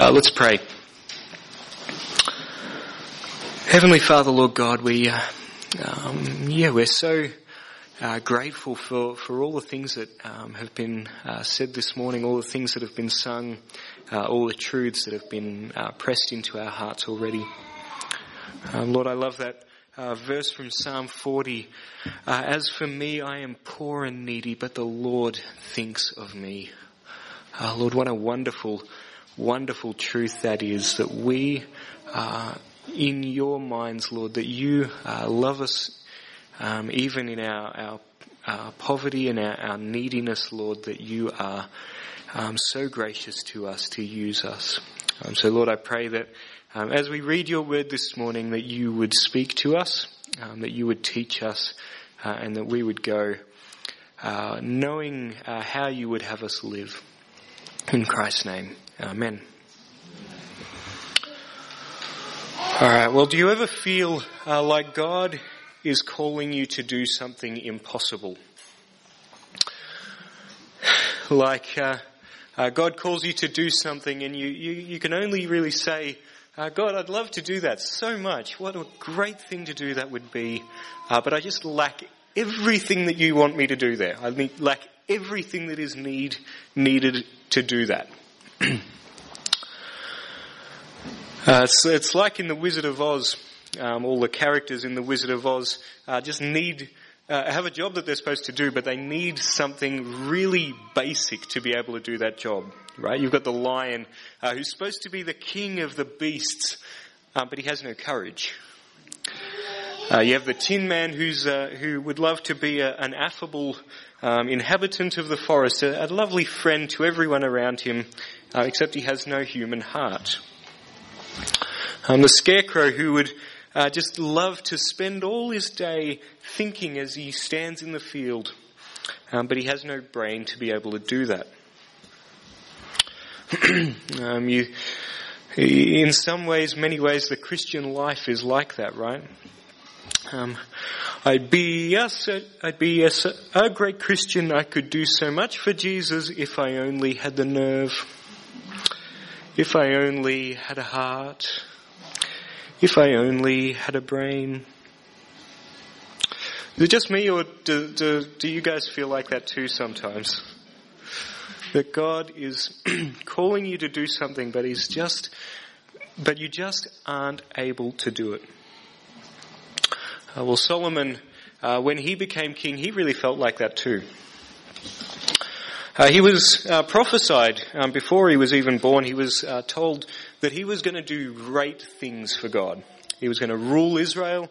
Uh, let's pray. Heavenly Father, Lord God, we, uh, um, yeah, we're so uh, grateful for, for all the things that um, have been uh, said this morning, all the things that have been sung, uh, all the truths that have been pressed into our hearts already. Um, Lord, I love that verse from Psalm 40. Uh, As for me, I am poor and needy, but the Lord thinks of me. Lord, what a wonderful wonderful truth that is that we are in your minds, Lord, that you uh, love us um, even in our, our, our, poverty and our, our, neediness, Lord, that you are um, so gracious to us to use us. Um, so, Lord, I pray that um, as we read your word this morning, that you would speak to us, um, that you would teach us, uh, and that we would go uh, knowing uh, how you would have us live. In Christ's name. Amen. All right. Well, do you ever feel uh, like God is calling you to do something impossible? like uh, uh, God calls you to do something, and you, you, you can only really say, uh, God, I'd love to do that so much. What a great thing to do that would be. Uh, but I just lack everything that you want me to do there. I lack everything that is need, needed to do that. Uh, it's, it's, like in The Wizard of Oz. Um, all the characters in The Wizard of Oz uh, just need, uh, have a job that they're supposed to do, but they need something really basic to be able to do that job, right? You've got the lion, uh, who's supposed to be the king of the beasts, uh, but he has no courage. Uh, you have the Tin Man, who's who would love to be a, an affable um, inhabitant of the forest, a, a, lovely friend to everyone around him, except he has no human heart. Um, the scarecrow who would uh, just love to spend all his day thinking as he stands in the field, um, but he has no brain to be able to do that. um, you, in some ways, many ways, the Christian life is like that, right? Um, I'd be yes, I'd be yes, a great Christian. I could do so much for Jesus if I only had the nerve. If I only had a heart. If I only had a brain. Is it just me or do, do, do you guys feel like that too sometimes? That God is calling you to do something, but He's just, but you just aren't able to do it. Uh, well, Solomon, uh, when he became king, he really felt like that too. Uh, he was uh, prophesied um, before he was even born. He was uh, told that he was going to do great things for God. He was going to rule Israel,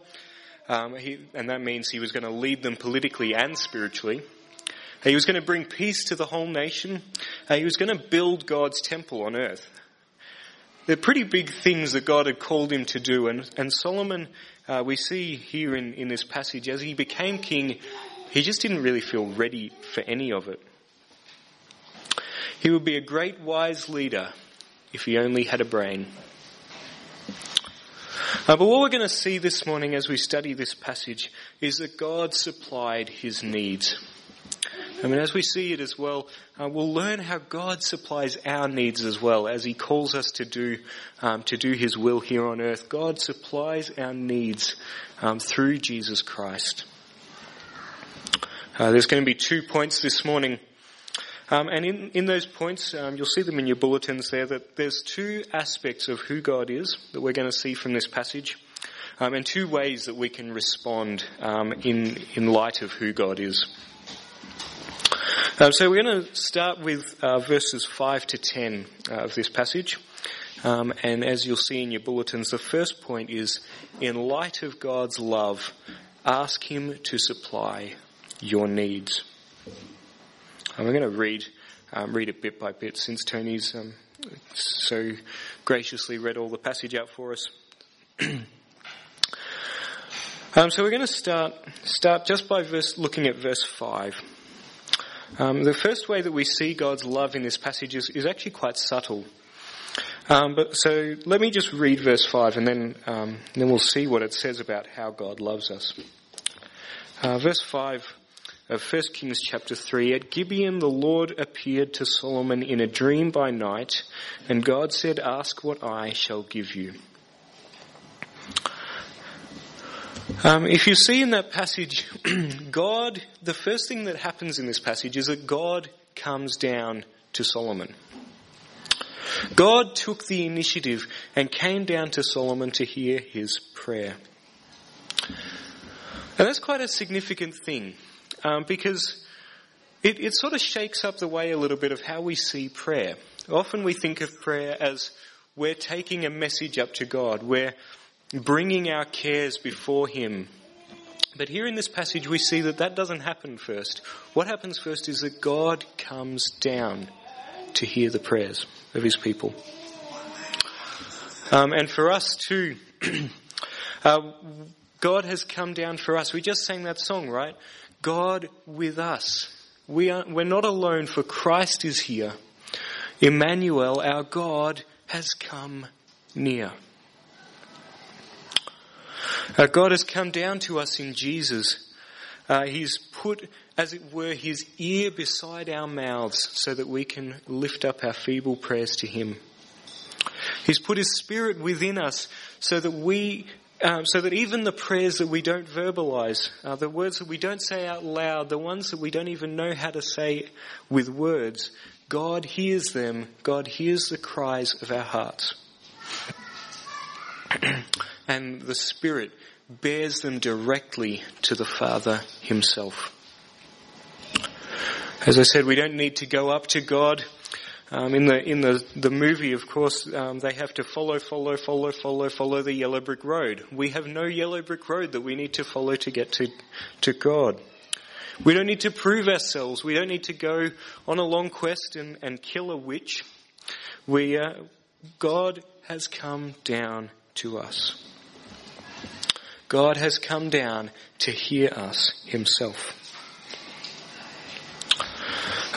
um, he, and that means he was going to lead them politically and spiritually. He was going to bring peace to the whole nation. Uh, he was going to build God's temple on earth. They're pretty big things that God had called him to do, and, and Solomon, uh, we see here in, in this passage, as he became king, he just didn't really feel ready for any of it. He would be a great wise leader if he only had a brain. Uh, but what we're going to see this morning as we study this passage is that God supplied his needs. I mean, as we see it as well, uh, we'll learn how God supplies our needs as well as He calls us to do um, to do His will here on earth. God supplies our needs um, through Jesus Christ. Uh, there's going to be two points this morning um, and in, in those points, um, you'll see them in your bulletins there, that there's two aspects of who God is that we're going to see from this passage, um, and two ways that we can respond um, in, in light of who God is. Um, so we're going to start with uh, verses 5 to 10 uh, of this passage. Um, and as you'll see in your bulletins, the first point is, in light of God's love, ask Him to supply your needs. And we're going to read um, read it bit by bit since Tony's um, so graciously read all the passage out for us. um, so we're going to start start just by verse, looking at verse five. Um, the first way that we see God's love in this passage is, is actually quite subtle. Um, but so let me just read verse five, and then um, then we'll see what it says about how God loves us. Uh, verse five of 1 Kings chapter 3, at Gibeon the Lord appeared to Solomon in a dream by night, and God said, Ask what I shall give you. Um, if you see in that passage, God, the first thing that happens in this passage is that God comes down to Solomon. God took the initiative and came down to Solomon to hear his prayer. And that's quite a significant thing um, because it, it sort of shakes up the way a little bit of how we see prayer. Often we think of prayer as we're taking a message up to God, we're bringing our cares before Him. But here in this passage we see that that doesn't happen first. What happens first is that God comes down to hear the prayers of His people. Um, and for us too, uh, God has come down for us. We just sang that song, right? God with us. We are, we're not alone for Christ is here. Emmanuel, our God, has come near. Uh, God has come down to us in Jesus. Uh, he's put, as it were, his ear beside our mouths so that we can lift up our feeble prayers to him. He's put his spirit within us so that we, um, so that even the prayers that we don't verbalize, uh, the words that we don't say out loud, the ones that we don't even know how to say with words, God hears them. God hears the cries of our hearts. and the Spirit bears them directly to the Father Himself. As I said, we don't need to go up to God. Um, in the in the the movie, of course, um, they have to follow, follow, follow, follow, follow the yellow brick road. We have no yellow brick road that we need to follow to get to to God. We don't need to prove ourselves. We don't need to go on a long quest and, and kill a witch. We uh, God has come down to us. God has come down to hear us himself.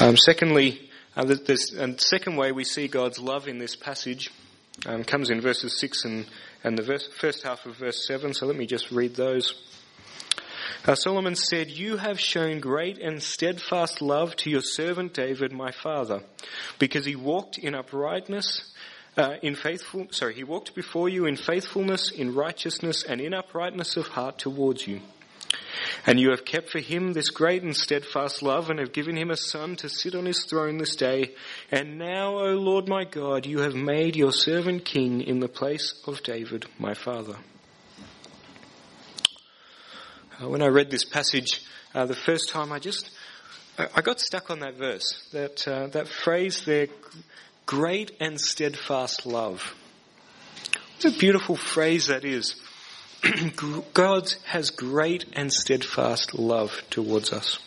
Um, secondly, uh, and second way we see God's love in this passage um, comes in verses 6 and, and the verse, first half of verse 7, so let me just read those. Uh, Solomon said, You have shown great and steadfast love to your servant David, my father, because he walked in uprightness uh, in faithful, sorry, he walked before you in faithfulness, in righteousness, and in uprightness of heart towards you. And you have kept for him this great and steadfast love, and have given him a son to sit on his throne this day. And now, O Lord my God, you have made your servant king in the place of David, my father. Uh, when I read this passage uh, the first time, I just I got stuck on that verse, that uh, that phrase there, Great and steadfast love. What a beautiful phrase that is. God has great and steadfast love towards us.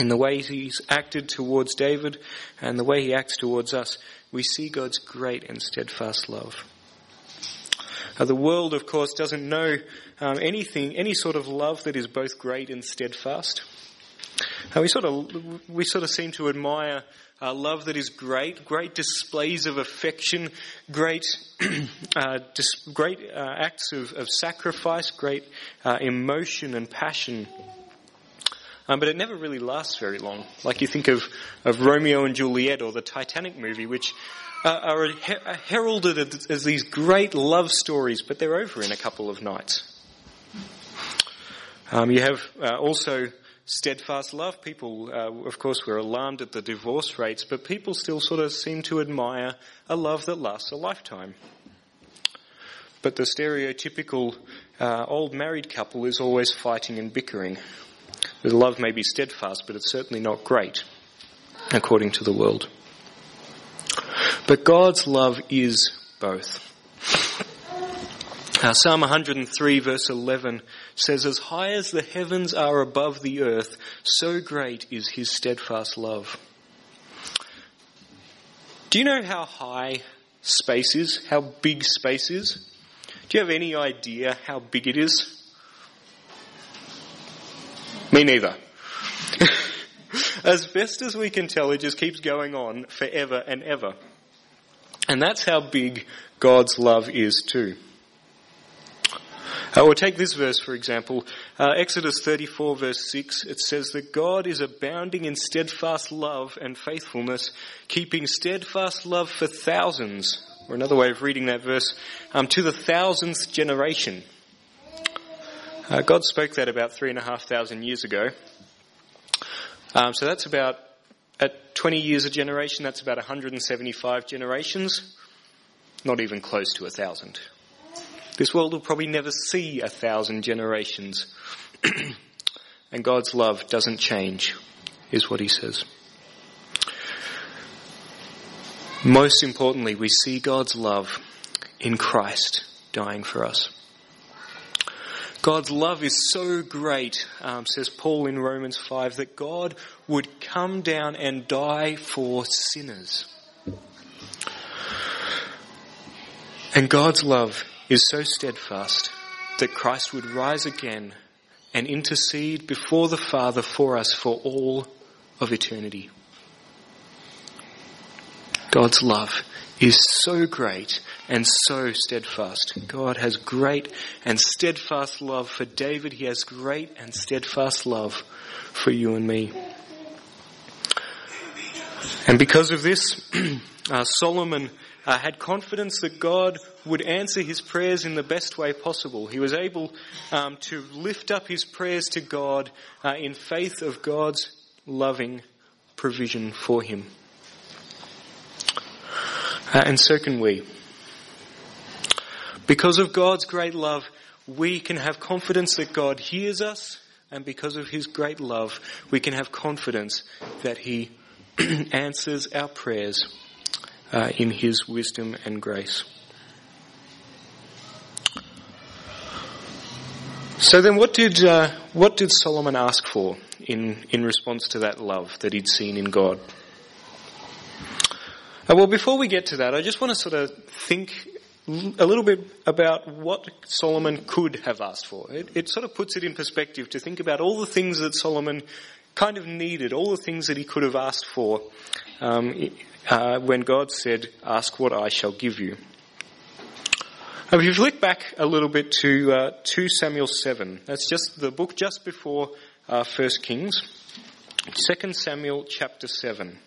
In the way he's acted towards David and the way he acts towards us, we see God's great and steadfast love. Uh, the world, of course, doesn't know um, anything, any sort of love that is both great and steadfast. We sort of, we sort of seem to admire uh, love that is great, great displays of affection, great, uh, dis- great uh, acts of, of, sacrifice, great uh, emotion and passion. Um, but it never really lasts very long. Like you think of, of Romeo and Juliet or the Titanic movie, which uh, are heralded as these great love stories, but they're over in a couple of nights. Um, you have uh, also steadfast love. People, uh, of course, were alarmed at the divorce rates, but people still sort of seem to admire a love that lasts a lifetime. But the stereotypical uh, old married couple is always fighting and bickering. The love may be steadfast, but it's certainly not great, according to the world. But God's love is both. Uh, Psalm 103 verse 11 says, As high as the heavens are above the earth, so great is his steadfast love. Do you know how high space is? How big space is? Do you have any idea how big it is? Me neither. as best as we can tell, it just keeps going on forever and ever. And that's how big God's love is too. Uh, or take this verse, for example. Uh, Exodus 34, verse 6, it says that God is abounding in steadfast love and faithfulness, keeping steadfast love for thousands. Or another way of reading that verse, um, to the thousandth generation. Uh, God spoke that about three and a half thousand years ago. Um, so that's about, at 20 years a generation, that's about 175 generations. Not even close to a thousand. This world will probably never see a thousand generations. and God's love doesn't change, is what he says. Most importantly, we see God's love in Christ dying for us. God's love is so great, um, says Paul in Romans 5, that God would come down and die for sinners. And God's love is so steadfast that Christ would rise again and intercede before the Father for us for all of eternity. God's love is so great and so steadfast. God has great and steadfast love for David. He has great and steadfast love for you and me. And because of this, uh, Solomon uh, had confidence that God would answer his prayers in the best way possible. He was able um, to lift up his prayers to God uh, in faith of God's loving provision for him. Uh, and so can we. Because of God's great love, we can have confidence that God hears us, and because of His great love, we can have confidence that He answers our prayers uh, in His wisdom and grace. So then, what did uh, what did Solomon ask for in in response to that love that he'd seen in God? Uh, well, before we get to that, I just want to sort of think a little bit about what Solomon could have asked for. It, it, sort of puts it in perspective to think about all the things that Solomon kind of needed, all the things that he could have asked for um, uh, when God said, Ask what I shall give you. If you flick back a little bit to uh, 2 Samuel 7, that's just the book just before uh, 1 Kings, 2 Samuel chapter 7.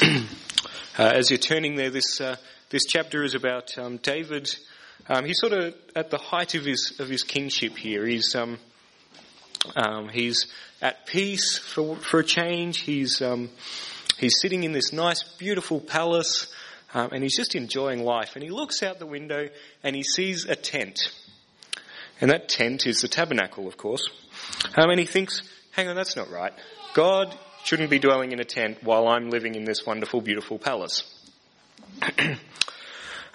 Uh, as you're turning there, this uh, this chapter is about um, David. Um, he's sort of at the height of his of his kingship here. He's um, um he's at peace for for a change. He's um, He's sitting in this nice, beautiful palace, um, and he's just enjoying life. And he looks out the window and he sees a tent. And that tent is the tabernacle, of course. Um, and he thinks, hang on, that's not right. God shouldn't be dwelling in a tent while I'm living in this wonderful, beautiful palace.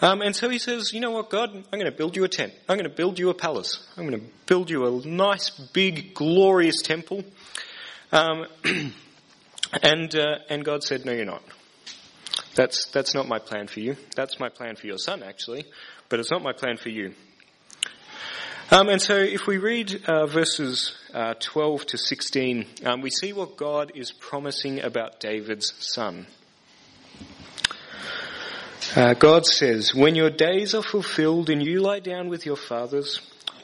um, and so he says, you know what, God, I'm going to build you a tent. I'm going to build you a palace. I'm going to build you a nice, big, glorious temple. Um, And, uh, and God said, no, you're not. That's, that's not my plan for you. That's my plan for your son, actually, but it's not my plan for you. Um, and so if we read uh, verses uh, 12 to 16, um, we see what God is promising about David's son. Uh, God says, When your days are fulfilled and you lie down with your fathers,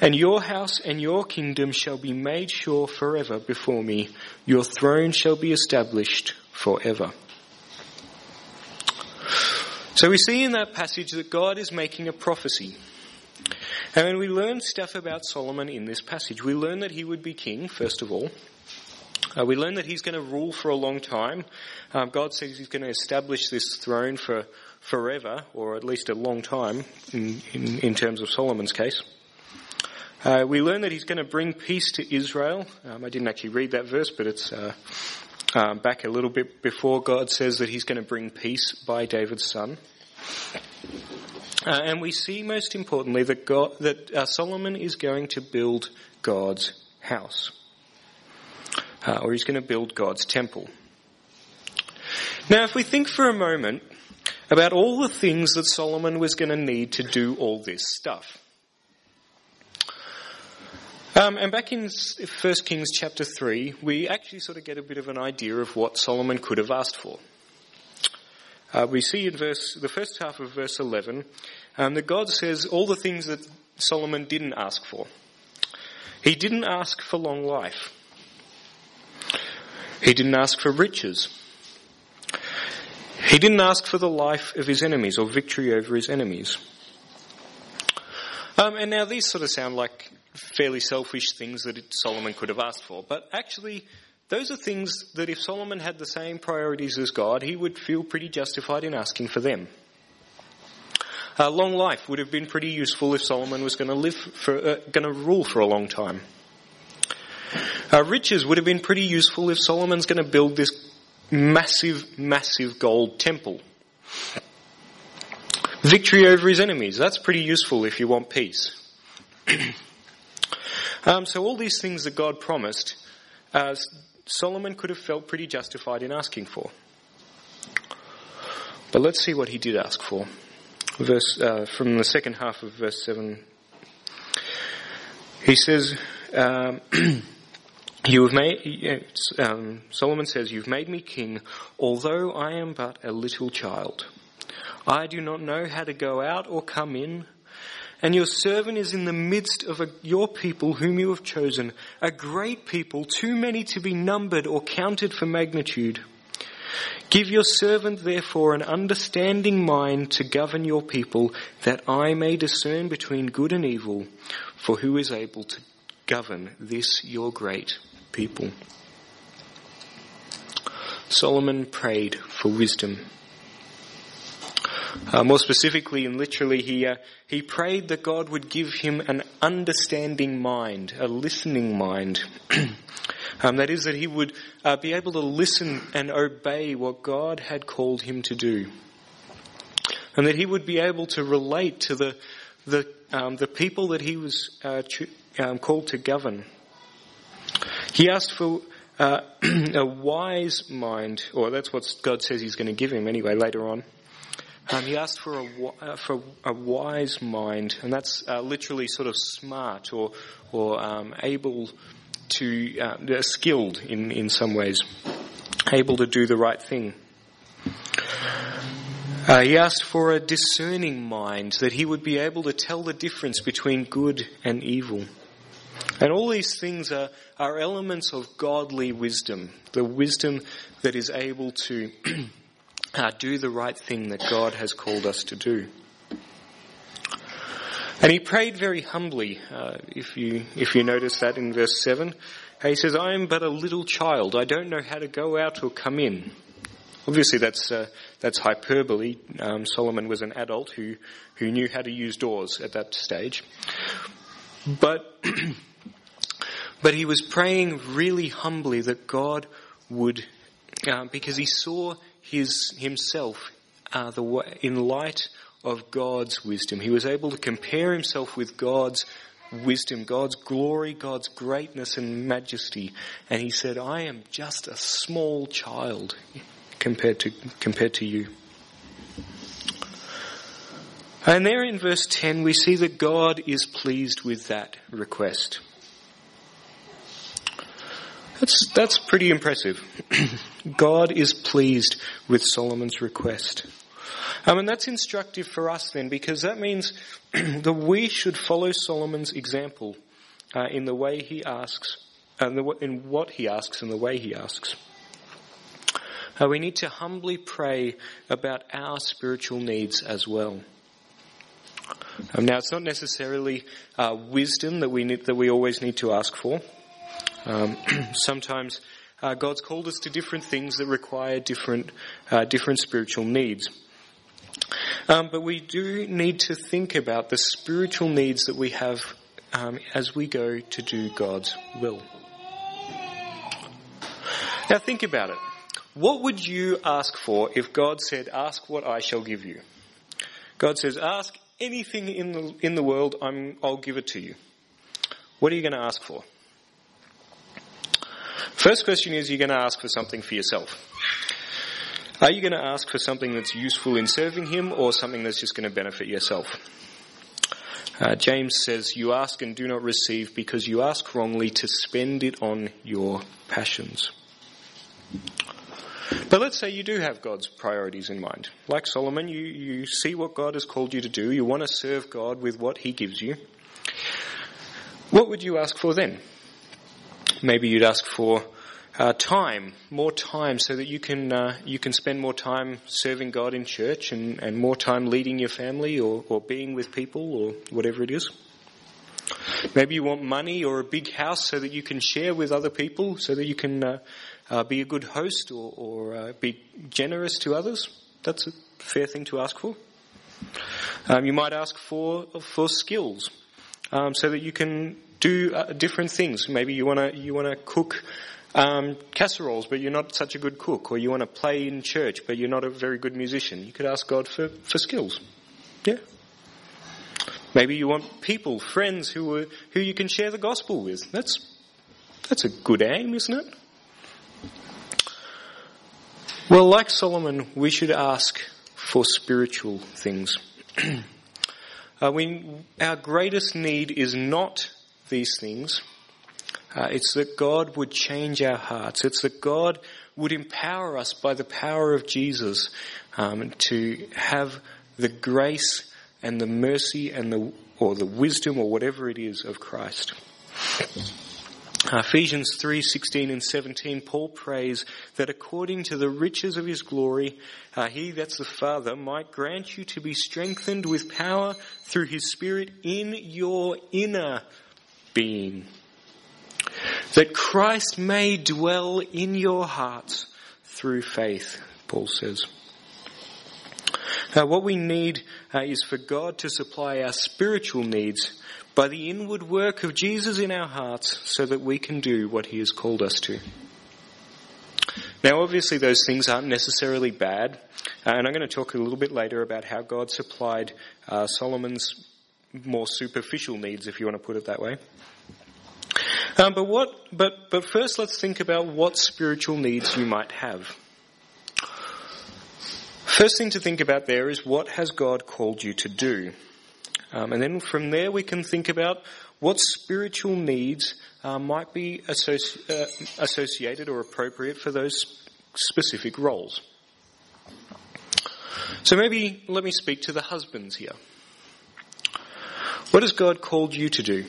And your house and your kingdom shall be made sure forever before me. Your throne shall be established forever. So we see in that passage that God is making a prophecy. And we learn stuff about Solomon in this passage, we learn that he would be king, first of all. Uh, we learn that he's going to rule for a long time. Um, God says he's going to establish this throne for forever, or at least a long time in, in, in terms of Solomon's case. Uh, we learn that he's going to bring peace to Israel. Um, I didn't actually read that verse, but it's uh, um, back a little bit before God says that he's going to bring peace by David's son. Uh, and we see most importantly that, God, that uh, Solomon is going to build God's house. Uh, or he's going to build God's temple. Now, if we think for a moment about all the things that Solomon was going to need to do all this stuff. Um, and back in 1 Kings chapter 3, we actually sort of get a bit of an idea of what Solomon could have asked for. Uh, we see in verse, the first half of verse 11 um, that God says all the things that Solomon didn't ask for. He didn't ask for long life. He didn't ask for riches. He didn't ask for the life of his enemies or victory over his enemies. Um, and now these sort of sound like fairly selfish things that Solomon could have asked for, but actually, those are things that if Solomon had the same priorities as God, he would feel pretty justified in asking for them. Uh, long life would have been pretty useful if Solomon was going to live for, uh, going to rule for a long time. Uh, riches would have been pretty useful if Solomon's going to build this massive, massive gold temple. Victory over his enemies. That's pretty useful if you want peace. um, so all these things that God promised, uh, Solomon could have felt pretty justified in asking for. But let's see what he did ask for. Verse uh, from the second half of verse seven. He says. Um, You have made, um, Solomon says, You've made me king, although I am but a little child. I do not know how to go out or come in. And your servant is in the midst of a, your people whom you have chosen, a great people, too many to be numbered or counted for magnitude. Give your servant therefore an understanding mind to govern your people, that I may discern between good and evil, for who is able to govern this your great people. Solomon prayed for wisdom. Uh, more specifically and literally, he, uh, he prayed that God would give him an understanding mind, a listening mind. um, that is, that he would uh, be able to listen and obey what God had called him to do. And that he would be able to relate to the, the, um, the people that he was uh, um, called to govern. He asked for uh, a wise mind, or that's what God says He's going to give him anyway later on. Um, he asked for a uh, for a wise mind, and that's uh, literally sort of smart or or um, able to uh, skilled in in some ways, able to do the right thing. Uh, he asked for a discerning mind that he would be able to tell the difference between good and evil. And all these things are, are elements of godly wisdom, the wisdom that is able to uh, do the right thing that God has called us to do. And he prayed very humbly, uh, if you if you notice that in verse seven. He says, "I am but a little child. I don't know how to go out or come in." Obviously, that's uh, that's hyperbole. Um, Solomon was an adult who who knew how to use doors at that stage, but But he was praying really humbly that God would, uh, because he saw his himself uh, the, in light of God's wisdom. He was able to compare himself with God's wisdom, God's glory, God's greatness and majesty. And he said, I am just a small child compared to, compared to you. And there in verse 10 we see that God is pleased with that request. That's, that's pretty impressive. God is pleased with Solomon's request. Um, and that's instructive for us then, because that means that we should follow Solomon's example uh, in the way he asks, and in what he asks and the way he asks. Uh, we need to humbly pray about our spiritual needs as well. Um, now, it's not necessarily uh, wisdom that we need, that we always need to ask for. Um, sometimes uh, God's called us to different things that require different, uh, different spiritual needs. Um, but we do need to think about the spiritual needs that we have um, as we go to do God's will. Now think about it. What would you ask for if God said, ask what I shall give you? God says, ask anything in the, in the world, I'm, I'll give it to you. What are you going to ask for? First question is you're going to ask for something for yourself. Are you going to ask for something that's useful in serving Him or something that's just going to benefit yourself? Uh, James says, You ask and do not receive because you ask wrongly to spend it on your passions. But let's say you do have God's priorities in mind. Like Solomon, you, you see what God has called you to do. You want to serve God with what He gives you. What would you ask for then? Maybe you'd ask for uh, time, more time, so that you can uh, you can spend more time serving God in church and, and more time leading your family or, or being with people or whatever it is. Maybe you want money or a big house so that you can share with other people, so that you can uh, uh, be a good host or, or uh, be generous to others. That's a fair thing to ask for. Um, you might ask for for skills, um, so that you can do uh, different things. Maybe you want to you want to cook um, casseroles, but you're not such a good cook, or you want to play in church, but you're not a very good musician. You could ask God for, for skills. Yeah. Maybe you want people, friends who are, who you can share the gospel with. That's that's a good aim, isn't it? Well, like Solomon, we should ask for spiritual things. uh, we, our greatest need is not these things. Uh, it's that God would change our hearts. It's that God would empower us by the power of Jesus um, to have the grace and the mercy and the or the wisdom or whatever it is of Christ. Uh, Ephesians 3, 16 and 17, Paul prays that according to the riches of his glory, uh, he, that's the Father, might grant you to be strengthened with power through his Spirit in your inner being. That Christ may dwell in your hearts through faith, Paul says. Uh, what we need uh, is for God to supply our spiritual needs by the inward work of Jesus in our hearts so that we can do what he has called us to. Now, obviously, those things aren't necessarily bad, uh, and I'm going to talk a little bit later about how God supplied uh, Solomon's more superficial needs, if you want to put it that way. Um, but what? But but first, let's think about what spiritual needs you might have. First thing to think about there is what has God called you to do. Um, and then from there we can think about what spiritual needs uh, might be associ- uh, associated or appropriate for those specific roles. So maybe let me speak to the husbands here. What has God called you to do?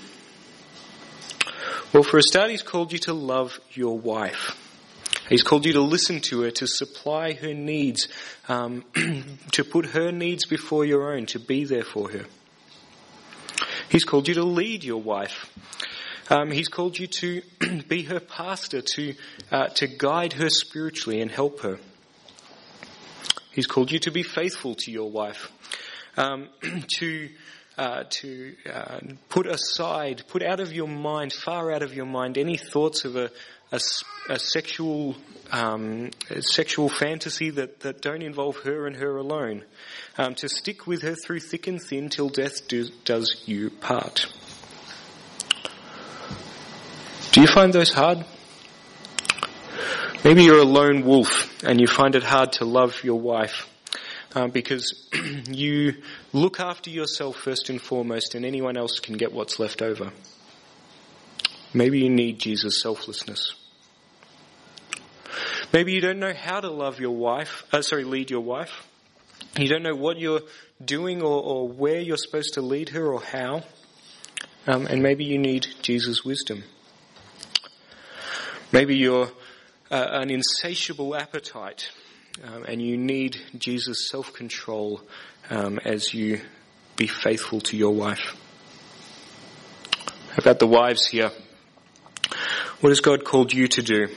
Well, for a start, He's called you to love your wife. He's called you to listen to her, to supply her needs, um, to put her needs before your own, to be there for her. He's called you to lead your wife. Um, he's called you to be her pastor, to uh, to guide her spiritually and help her. He's called you to be faithful to your wife, um, to uh, to uh, put aside, put out of your mind, far out of your mind, any thoughts of a, a, a sexual um, a sexual fantasy that, that don't involve her and her alone um, to stick with her through thick and thin till death do, does you part. Do you find those hard? Maybe you're a lone wolf and you find it hard to love your wife uh, because you look after yourself first and foremost and anyone else can get what's left over. Maybe you need Jesus' selflessness. Maybe you don't know how to love your wife, uh, sorry, lead your wife. You don't know what you're doing or, or where you're supposed to lead her or how. Um, and maybe you need Jesus' wisdom. Maybe you're uh, an insatiable appetite um, and you need Jesus' self-control um, as you be faithful to your wife. About the wives here? What has God called you to do?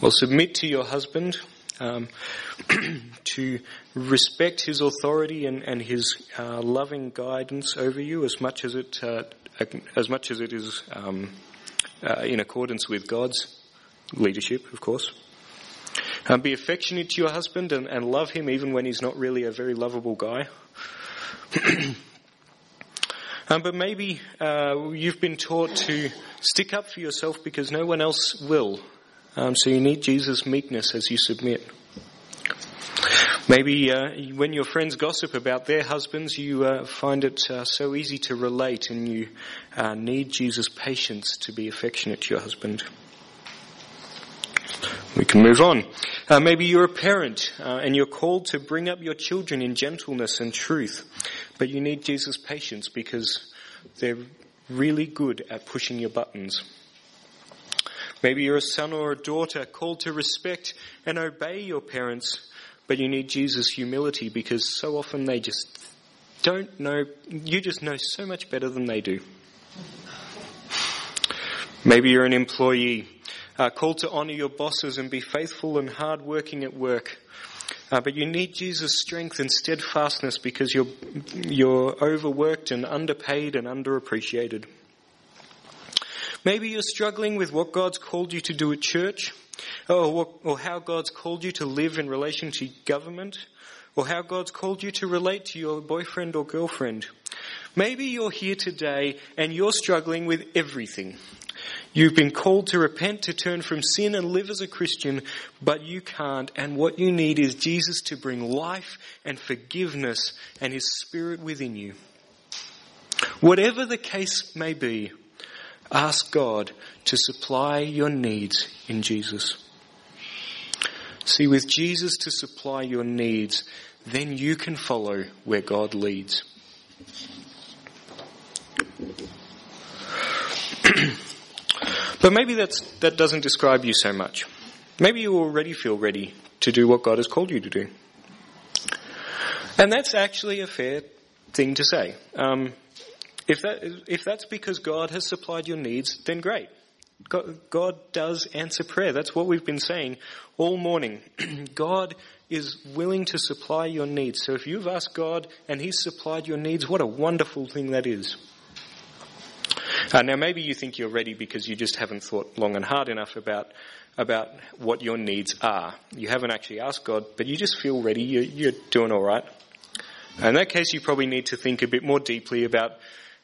Well, submit to your husband um, to respect his authority and, and his uh, loving guidance over you as much as it uh, as much as it is um, uh, in accordance with God's leadership, of course. Um, be affectionate to your husband and, and, love him even when he's not really a very lovable guy. um, but maybe uh, you've been taught to stick up for yourself because no one else will. Um, so you need Jesus' meekness as you submit. Maybe uh, when your friends gossip about their husbands, you uh, find it uh, so easy to relate and you uh, need Jesus' patience to be affectionate to your husband. We can move on. Uh, maybe you're a parent uh, and you're called to bring up your children in gentleness and truth, but you need Jesus' patience because they're really good at pushing your buttons. Maybe you're a son or a daughter called to respect and obey your parents, but you need Jesus' humility because so often they just don't know, you just know so much better than they do. Maybe you're an employee uh, called to honour your bosses and be faithful and hardworking at work. Uh, but you need Jesus' strength and steadfastness because you're, you're overworked and underpaid and underappreciated. Maybe you're struggling with what God's called you to do at church, or, what, or how God's called you to live in relation to government, or how God's called you to relate to your boyfriend or girlfriend. Maybe you're here today and you're struggling with everything. You've been called to repent, to turn from sin and live as a Christian, but you can't. And what you need is Jesus to bring life and forgiveness and His Spirit within you. Whatever the case may be, ask God to supply your needs in Jesus. See, with Jesus to supply your needs, then you can follow where God leads. But maybe that's, that doesn't describe you so much. Maybe you already feel ready to do what God has called you to do. And that's actually a fair thing to say. Um, if, that, if that's because God has supplied your needs, then great. God, God does answer prayer. That's what we've been saying all morning. God is willing to supply your needs. So if you've asked God and He's supplied your needs, what a wonderful thing that is. Uh, now, maybe you think you're ready because you just haven't thought long and hard enough about about what your needs are. You haven't actually asked God, but you just feel ready. You're, you're doing all right. In that case, you probably need to think a bit more deeply about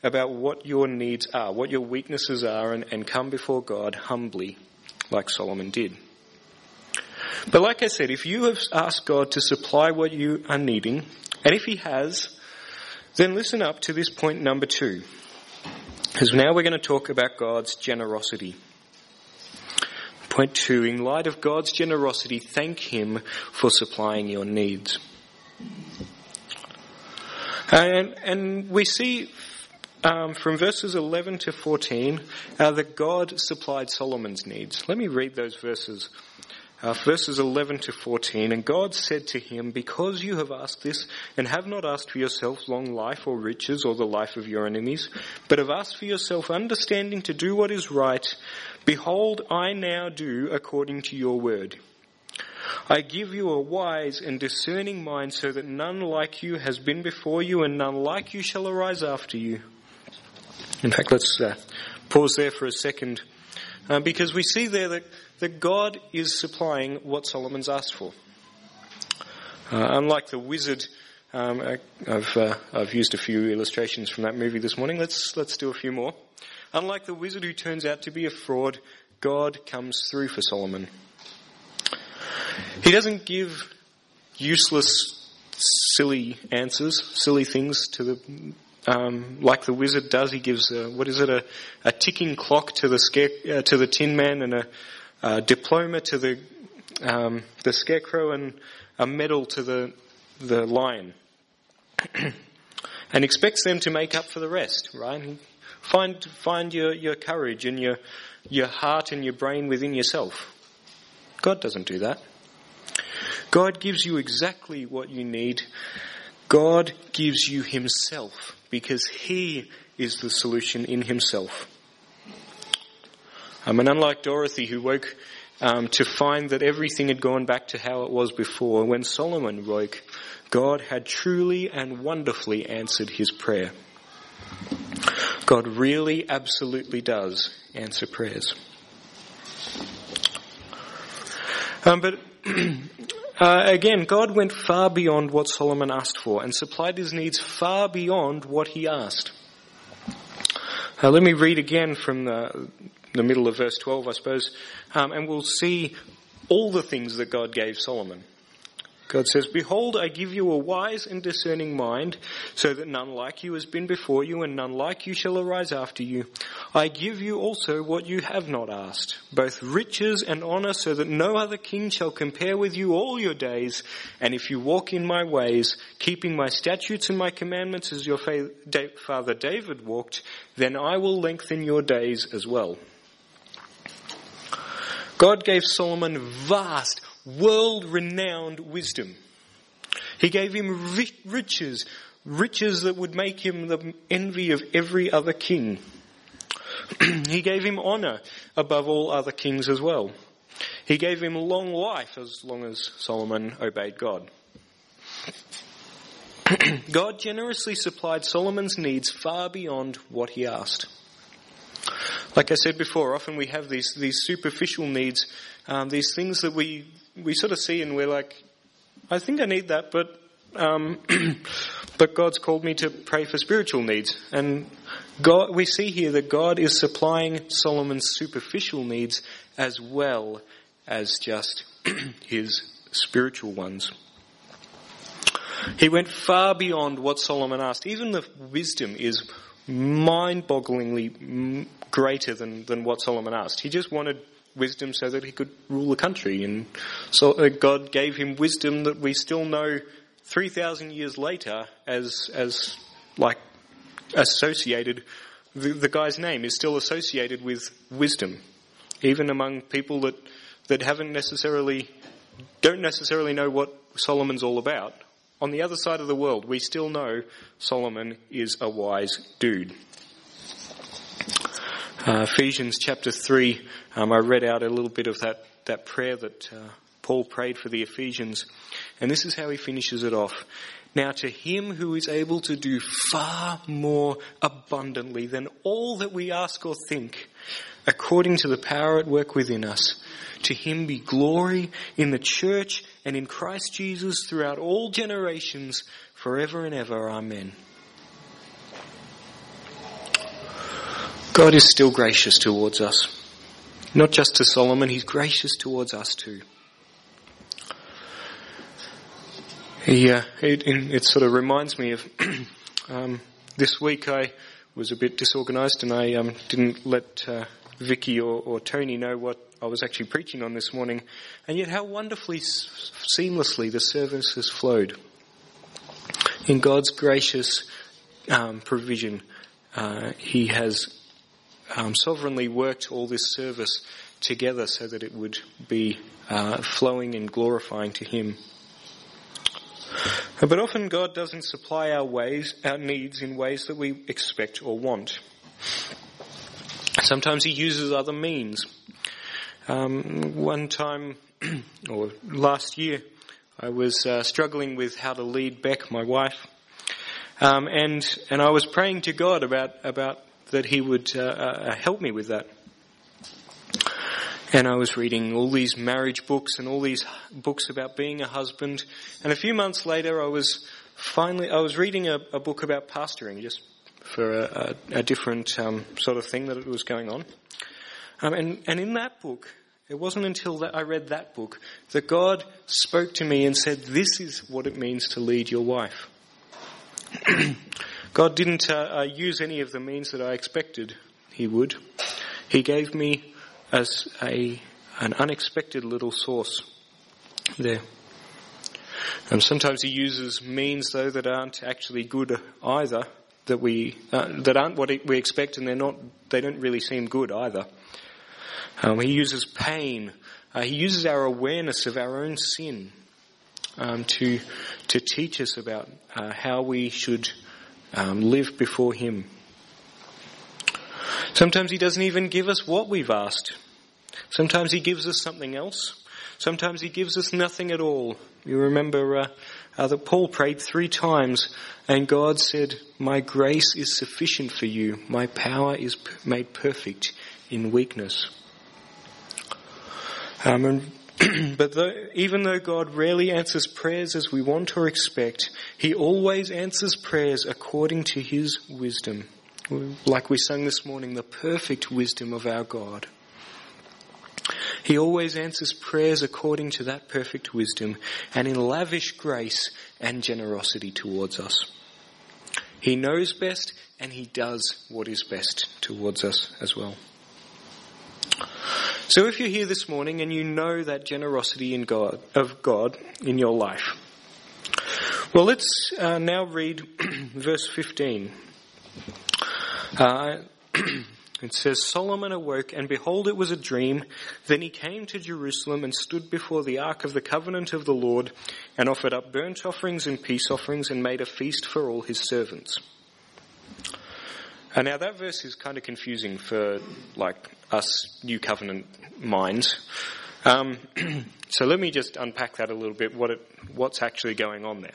about what your needs are, what your weaknesses are, and, and come before God humbly, like Solomon did. But like I said, if you have asked God to supply what you are needing, and if He has, then listen up to this point number two. Because now we're going to talk about God's generosity. Point two, in light of God's generosity, thank Him for supplying your needs. And, and we see um, from verses 11 to 14 uh, that God supplied Solomon's needs. Let me read those verses uh, verses 11 to 14, and God said to him, Because you have asked this, and have not asked for yourself long life or riches or the life of your enemies, but have asked for yourself understanding to do what is right, behold, I now do according to your word. I give you a wise and discerning mind so that none like you has been before you and none like you shall arise after you. In fact, let's uh, pause there for a second uh, because we see there that that God is supplying what Solomon's asked for. Uh, unlike the wizard, um, I've, uh, I've used a few illustrations from that movie this morning. Let's, let's do a few more. Unlike the wizard who turns out to be a fraud, God comes through for Solomon. He doesn't give useless, silly answers, silly things to the, um, like the wizard does. He gives a, what is it, a, a ticking clock to the scare, uh, to the Tin Man and a, a diploma to the um, the scarecrow and a medal to the the lion, and expects them to make up for the rest. Right? Find find your your courage and your your heart and your brain within yourself. God doesn't do that. God gives you exactly what you need. God gives you Himself because He is the solution in Himself. Um, and unlike Dorothy, who woke um, to find that everything had gone back to how it was before, when Solomon woke, God had truly and wonderfully answered his prayer. God really, absolutely does answer prayers. Um, but Uh, again, God went far beyond what Solomon asked for and supplied his needs far beyond what he asked. Uh, let me read again from the, the middle of verse 12, I suppose, um, and we'll see all the things that God gave Solomon. God says, Behold, I give you a wise and discerning mind, so that none like you has been before you, and none like you shall arise after you. I give you also what you have not asked, both riches and honor, so that no other king shall compare with you all your days. And if you walk in my ways, keeping my statutes and my commandments as your father David walked, then I will lengthen your days as well. God gave Solomon vast, world renowned wisdom. He gave him riches, riches that would make him the envy of every other king. he gave him honor above all other kings as well. He gave him long life as long as Solomon obeyed God. God generously supplied Solomon's needs far beyond what he asked. Like I said before, often we have these, these superficial needs, um, these things that we we sort of see and we're like, I think I need that, but um, but God's called me to pray for spiritual needs, and God, we see here that God is supplying Solomon's superficial needs as well as just his spiritual ones. He went far beyond what Solomon asked. Even the wisdom is mind-bogglingly greater than, than what Solomon asked. He just wanted wisdom so that he could rule the country. And so uh, God gave him wisdom that we still know 3,000 years later as, as like associated, the, the guy's name is still associated with wisdom, even among people that, that haven't necessarily, don't necessarily know what Solomon's all about. On the other side of the world, we still know Solomon is a wise dude. Uh, Ephesians chapter 3, um, I read out a little bit of that, that prayer that uh, Paul prayed for the Ephesians. And this is how he finishes it off. Now to him who is able to do far more abundantly than all that we ask or think, according to the power at work within us, to him be glory in the church and in Christ Jesus throughout all generations, forever and ever. Amen. God is still gracious towards us. Not just to Solomon, he's gracious towards us too. He, uh, it, it, sort of reminds me of um, this week I was a bit disorganised and I um, didn't let uh, Vicky or, or, Tony know what I was actually preaching on this morning, and yet how wonderfully, seamlessly the service has flowed. In God's gracious um, provision, uh, He has um, sovereignly worked all this service together so that it would be uh, flowing and glorifying to Him. But often God doesn't supply our ways, our needs in ways that we expect or want. Sometimes He uses other means. Um, one time, or last year, I was uh, struggling with how to lead Beck, my wife, um, and and I was praying to God about about that he would uh, uh, help me with that. And I was reading all these marriage books and all these books about being a husband. And a few months later, I was finally I was reading a, a book about pastoring, just for a, a, a different um, sort of thing that it was going on. Um, and and in that book, it wasn't until that I read that book that God spoke to me and said, "This is what it means to lead your wife." God didn't uh, uh, use any of the means that I expected He would. He gave me as a an unexpected little source there. And sometimes He uses means though that aren't actually good either. That we uh, that aren't what we expect, and they're not. They don't really seem good either. Um, he uses pain. Uh, he uses our awareness of our own sin um, to to teach us about uh, how we should um, live before Him. Sometimes He doesn't even give us what we've asked. Sometimes He gives us something else. Sometimes He gives us nothing at all. You remember uh, uh, that Paul prayed three times and God said, My grace is sufficient for you. My power is made perfect in weakness. Um, and but though, even though God rarely answers prayers as we want or expect, He always answers prayers according to His wisdom. Like we sang this morning, the perfect wisdom of our God. He always answers prayers according to that perfect wisdom and in lavish grace and generosity towards us. He knows best and he does what is best towards us as well. So if you're here this morning and you know that generosity in God, of God in your life, well, let's uh, now read verse 15. Uh, it says, Solomon awoke, and behold, it was a dream. Then he came to Jerusalem and stood before the ark of the covenant of the Lord, and offered up burnt offerings and peace offerings, and made a feast for all his servants. And now that verse is kind of confusing for like us New Covenant minds. Um, so let me just unpack that a little bit. What it, what's actually going on there?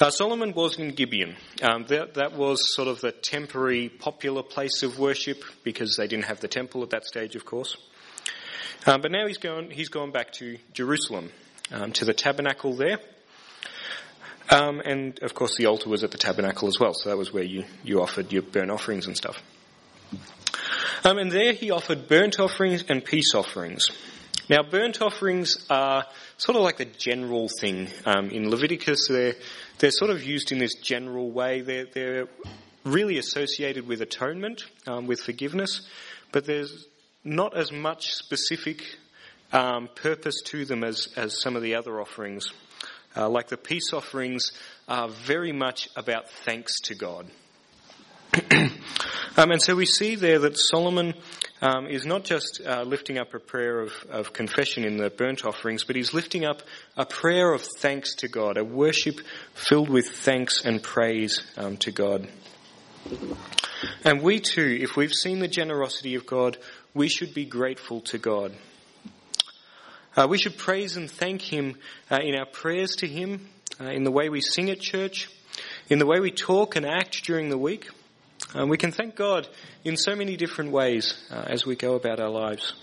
Uh, Solomon was in Gibeon. Um, that, that was sort of the temporary popular place of worship because they didn't have the temple at that stage, of course. Um, but now he's gone, he's gone back to Jerusalem, um, to the tabernacle there. Um, and of course, the altar was at the tabernacle as well, so that was where you, you offered your burnt offerings and stuff. Um, and there he offered burnt offerings and peace offerings. Now, burnt offerings are sort of like the general thing. Um, in Leviticus, they're, they're sort of used in this general way. They're, they're really associated with atonement, um, with forgiveness, but there's not as much specific um, purpose to them as, as some of the other offerings. Uh, like the peace offerings are very much about thanks to God. um, and so we see there that Solomon um, is not just uh, lifting up a prayer of, of, confession in the burnt offerings, but he's lifting up a prayer of thanks to God, a worship filled with thanks and praise um, to God. And we too, if we've seen the generosity of God, we should be grateful to God. Uh, we should praise and thank Him uh, in our prayers to Him, uh, in the way we sing at church, in the way we talk and act during the week. Um, we can thank God in so many different ways uh, as we go about our lives.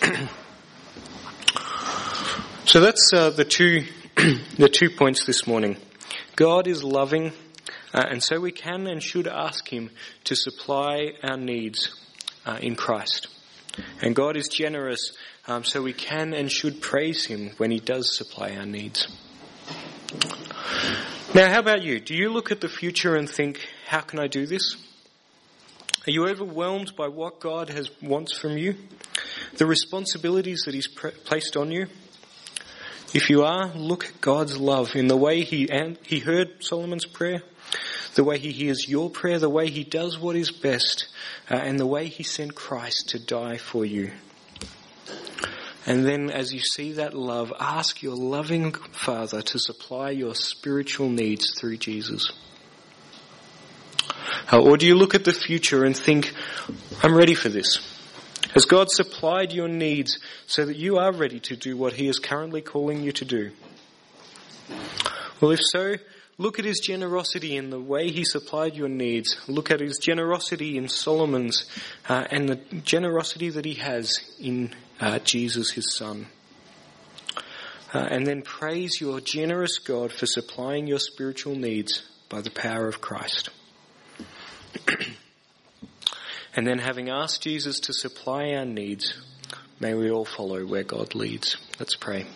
so that's uh, the two the two points this morning. God is loving, uh, and so we can and should ask Him to supply our needs in Christ. And God is generous um, so we can and should praise Him when He does supply our needs. Now, how about you? Do you look at the future and think, how can I do this? Are you overwhelmed by what God has wants from you? The responsibilities that He's placed on you? If you are, look at God's love in the way He, he heard Solomon's prayer, the way He hears your prayer, the way He does what is best, uh, and the way He sent Christ to die for you. And then as you see that love, ask your loving Father to supply your spiritual needs through Jesus. Uh, or do you look at the future and think, I'm ready for this? Has God supplied your needs so that you are ready to do what He is currently calling you to do? Well, if so, look at His generosity in the way He supplied your needs. Look at His generosity in Solomon's uh, and the generosity that He has in uh, Jesus, his son. Uh, and then praise your generous God for supplying your spiritual needs by the power of Christ. and then, having asked Jesus to supply our needs, may we all follow where God leads. Let's pray.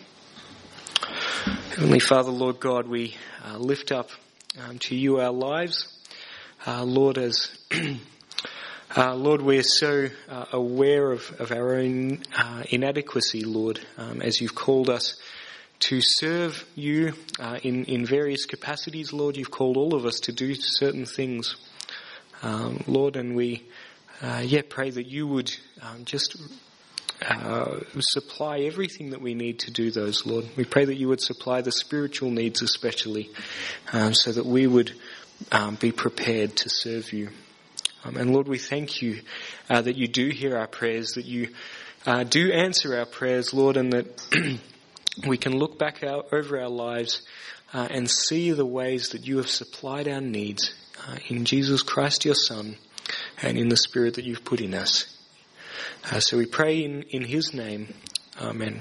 Heavenly Father, Lord God, we uh, lift up um, to you our lives. Uh, Lord, as Uh, Lord, we're so uh, aware of, of, our own uh, inadequacy, Lord, um, as you've called us to serve you uh, in, in various capacities, Lord. You've called all of us to do certain things, um, Lord, and we yet pray that you would um, just uh, supply everything that we need to do those, Lord. We pray that you would supply the spiritual needs especially, um, so that we would um, be prepared to serve you. Um, and Lord, we thank you uh, that you do hear our prayers, that you uh, do answer our prayers, Lord, and that we can look back over our lives uh, and see the ways that you have supplied our needs uh, in Jesus Christ, your Son, and in the Spirit that you've put in us. Uh, so we pray in, in his name. Amen.